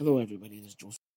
Hello everybody, this is Joseph.